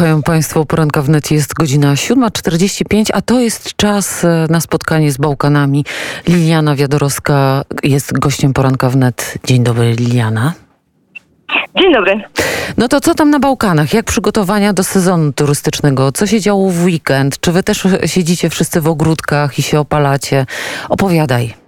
Słuchają Państwo poranka w necie, jest godzina 7.45, a to jest czas e, na spotkanie z Bałkanami. Liliana Wiadorowska jest gościem poranka w net. Dzień dobry, Liliana. Dzień dobry. No to co tam na Bałkanach? Jak przygotowania do sezonu turystycznego? Co się działo w weekend? Czy wy też siedzicie wszyscy w ogródkach i się opalacie? Opowiadaj.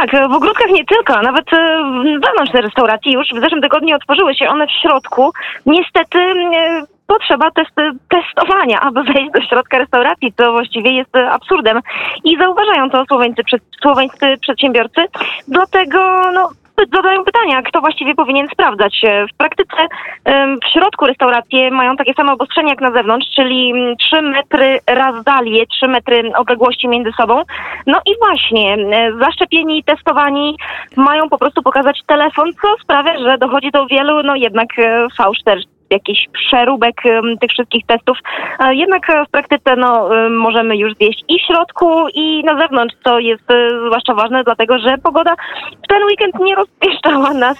Tak, tak, w ogródkach nie tylko, nawet e, wewnątrz restauracji już w zeszłym tygodniu otworzyły się one w środku. Niestety e, potrzeba testy, testowania, aby wejść do środka restauracji, co właściwie jest e, absurdem. I zauważają to słoweńcy, słoweńscy przedsiębiorcy. Dlatego no, zadają pytania, kto właściwie powinien sprawdzać. W praktyce w środku restauracje mają takie same obostrzenia jak na zewnątrz, czyli 3 metry razdalnie, 3 metry odległości między sobą. No i właśnie, zaszczepieni, testowani mają po prostu pokazać telefon, co sprawia, że dochodzi do wielu, no jednak e, jakiś przeróbek tych wszystkich testów. Jednak w praktyce no, możemy już zjeść i w środku, i na zewnątrz, co jest e, zwłaszcza ważne, dlatego że pogoda w ten weekend nie rozpieszczała nas.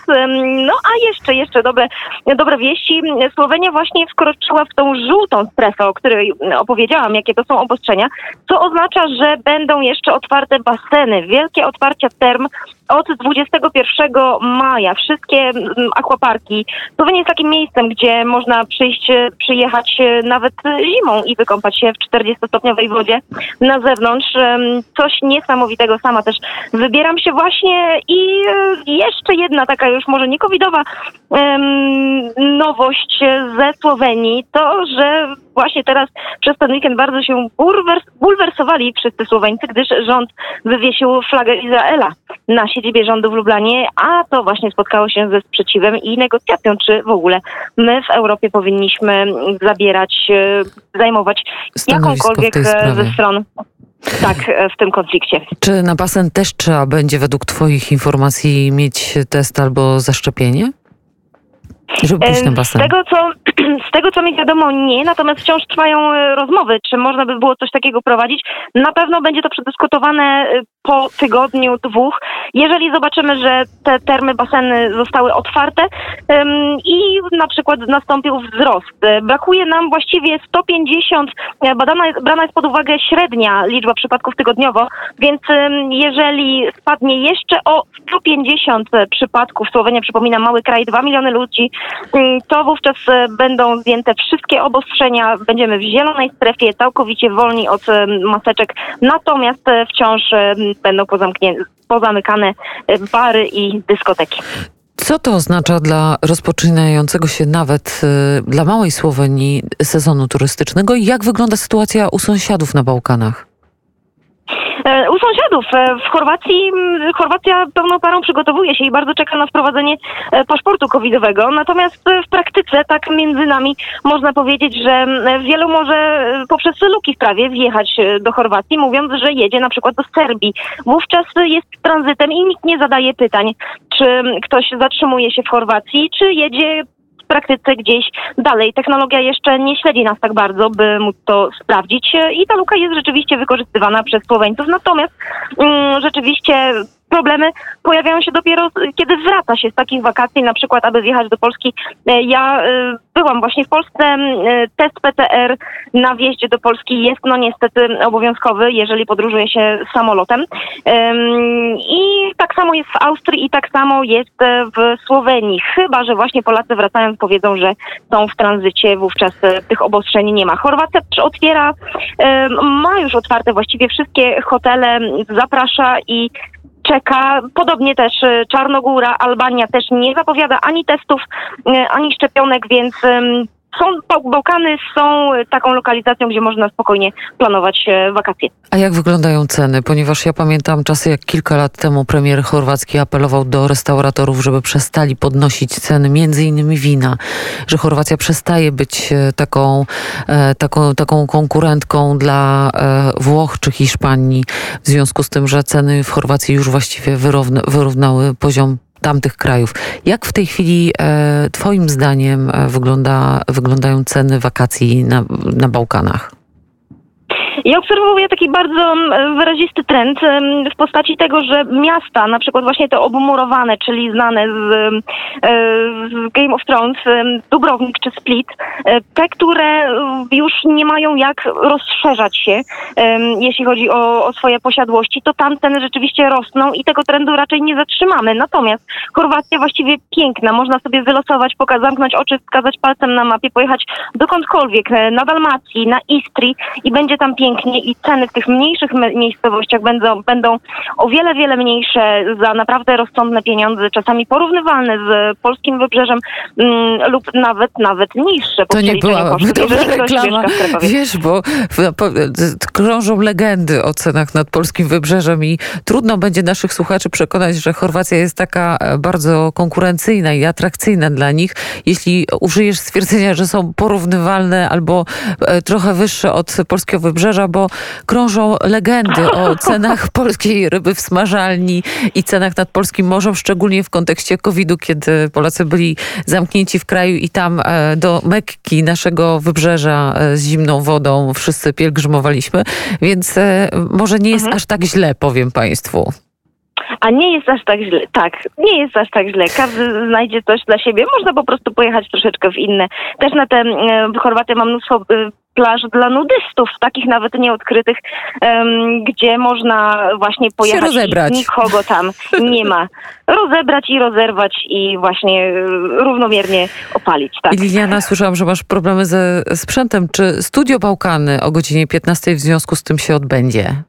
No a jeszcze, jeszcze dobre, dobre wieści. Słowenia właśnie wkroczyła w tą żółtą strefę, o której opowiedziałam, jakie to są obostrzenia, co oznacza, że będą jeszcze otwarte baseny, wielkie otwarcia term od 21 maja. Wszystkie akwaparki. Słowenia jest takim miejscem, gdzie można przyjść, e, przyjechać e, nawet zimą i wykąpać się w 40-stopniowej wodzie na zewnątrz. Coś niesamowitego. Sama też wybieram się właśnie i e, jeszcze jedna taka już może nie covidowa nowość ze Słowenii, to, że właśnie teraz przez ten weekend bardzo się bulwersowali wszyscy Słoweńcy, gdyż rząd wywiesił flagę Izraela na siedzibie rządu w Lublanie, a to właśnie spotkało się ze sprzeciwem i negocjacją, czy w ogóle my w Europie powinniśmy zabierać, e, zajmować jakąkolwiek e, ze stron. Tak, e, w tym konflikcie. Czy na basen też trzeba będzie według Twoich informacji mieć test albo zaszczepienie? Żeby pójść na basen. Z tego, co, z tego, co mi wiadomo, nie, natomiast wciąż trwają e, rozmowy, czy można by było coś takiego prowadzić. Na pewno będzie to przedyskutowane e, po tygodniu, dwóch. Jeżeli zobaczymy, że te termy, baseny zostały otwarte um, i na przykład nastąpił wzrost. E, brakuje nam właściwie 150, badana jest, brana jest pod uwagę średnia liczba przypadków tygodniowo, więc um, jeżeli spadnie jeszcze o 150 przypadków, Słowenia przypomina mały kraj, 2 miliony ludzi, to wówczas e, będą zdjęte wszystkie obostrzenia. Będziemy w zielonej strefie, całkowicie wolni od e, maseczek. Natomiast e, wciąż będą pozamykane bary i dyskoteki. Co to oznacza dla rozpoczynającego się nawet dla małej Słowenii sezonu turystycznego i jak wygląda sytuacja u sąsiadów na Bałkanach? E, u sąsiadów e, w Chorwacji, Chorwacja pełną parą przygotowuje się i bardzo czeka na wprowadzenie e, paszportu covidowego. Natomiast w praktyce, tak między nami, można powiedzieć, że wielu może poprzez luki w prawie wjechać do Chorwacji, mówiąc, że jedzie na przykład do Serbii. Wówczas jest tranzytem i nikt nie zadaje pytań, czy ktoś zatrzymuje się w Chorwacji, czy jedzie praktyce gdzieś dalej. Technologia jeszcze nie śledzi nas tak bardzo, by móc to sprawdzić i ta luka jest rzeczywiście wykorzystywana przez Słoweńców. Natomiast mm, rzeczywiście problemy pojawiają się dopiero, kiedy wraca się z takich wakacji, na przykład, aby wjechać do Polski. E, ja e, byłam właśnie w Polsce. E, test PCR na wjeździe do Polski jest no niestety obowiązkowy, jeżeli podróżuje się samolotem. I tak samo jest w Austrii i tak samo jest w Słowenii. Chyba, że właśnie Polacy wracając powiedzą, że są w tranzycie, wówczas tych obostrzeń nie ma. Chorwacja otwiera, ma już otwarte właściwie wszystkie hotele, zaprasza i czeka. Podobnie też y, Czarnogóra, Albania też nie zapowiada ani testów, y, ani szczepionek, więc są, Bałkany są taką lokalizacją, gdzie można spokojnie planować e, wakacje. A jak wyglądają ceny? Ponieważ ja pamiętam czasy, jak kilka lat temu premier chorwacki apelował do restauratorów, żeby przestali podnosić ceny, między innymi wina, że Chorwacja przestaje być e, taką, e, taką, taką konkurentką dla Włoch czy Hiszpanii, w związku z tym, że ceny w Chorwacji już właściwie wyrówna, wyrównały poziom tamtych krajów. Jak w tej chwili e, Twoim zdaniem e, wygląda, wyglądają ceny wakacji na, na Bałkanach? Ja obserwuję taki bardzo mm, wyrazisty trend w postaci tego, że miasta, na przykład właśnie te obmurowane, czyli znane z, e, z Game of Thrones, Dubrownik czy Split, e, te, które już nie mają jak rozszerzać się, jeśli chodzi o, o swoje posiadłości, to tam ceny rzeczywiście rosną i tego trendu raczej nie zatrzymamy. Natomiast Chorwacja właściwie piękna, można sobie wylosować, pokazać, zamknąć oczy, wskazać palcem na mapie, pojechać dokądkolwiek, e, na Dalmacji, na Istrii i będzie tam pięknie i ceny w tych mniejszych miejscowościach będą, będą o wiele, wiele mniejsze za naprawdę rozsądne pieniądze, czasami porównywalne z polskim wybrzeżem mm, lub nawet, nawet niższe. To nie kosztów, dobra reklama. Wiesz, bo z- krążą legendy o cenach nad polskim wybrzeżem i trudno będzie naszych słuchaczy przekonać, że Chorwacja jest taka e, bardzo konkurencyjna i atrakcyjna dla nich, jeśli użyjesz stwierdzenia, że są porównywalne albo e, trochę wyższe od polskiego wybrzeża, bo krążą legendy o cenach polskiej ryby w smażalni i cenach nad polskim morzem, szczególnie w kontekście COVID-u, kiedy Polacy byli zamknięci w kraju i tam e, do Mekki, naszego wybrzeża e, z zimną wodą wszyscy pielgrzymowaliśmy, więc e, może nie jest Mhm. aż tak źle, powiem Państwu. A nie jest aż tak źle. Tak, nie jest aż tak źle. Każdy znajdzie coś dla siebie. Można po prostu pojechać troszeczkę w inne. Też na te e, w Chorwacji mam mnóstwo e, plaż dla nudystów, takich nawet nieodkrytych, em, gdzie można właśnie pojechać rozebrać. i nikogo tam nie ma. Rozebrać i rozerwać i właśnie e, równomiernie opalić. Tak. Liliana, słyszałam, że masz problemy ze sprzętem. Czy Studio Bałkany o godzinie 15 w związku z tym się odbędzie?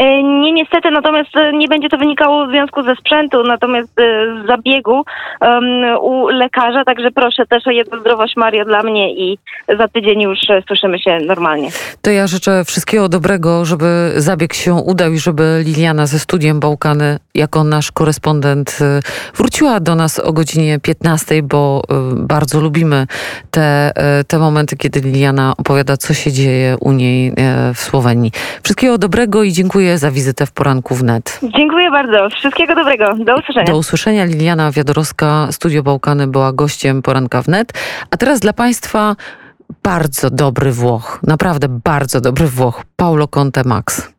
E, Nie niestety, natomiast e, nie będzie to wynikało w związku ze sprzętu, natomiast e, z zabiegu em, u lekarza, także proszę też o jedno zdrowość Mario dla mnie i za tydzień już słyszymy się normalnie. To ja życzę wszystkiego dobrego, żeby zabieg się udał i żeby Liliana ze Studiem Bałkany jako nasz korespondent wróciła do nas o godzinie 15, bo bardzo lubimy te, te momenty, kiedy Liliana opowiada, co się dzieje u niej w Słowenii. Wszystkiego dobrego i dziękuję za wizytę w poranku wnet. Dziękuję bardzo. Wszystkiego dobrego. Do usłyszenia. Do usłyszenia. Liliana Wiadorowska, Studio Bałkany była gościem poranka wnet. A teraz dla Państwa bardzo dobry Włoch. Naprawdę bardzo dobry Włoch. Paulo Conte Max.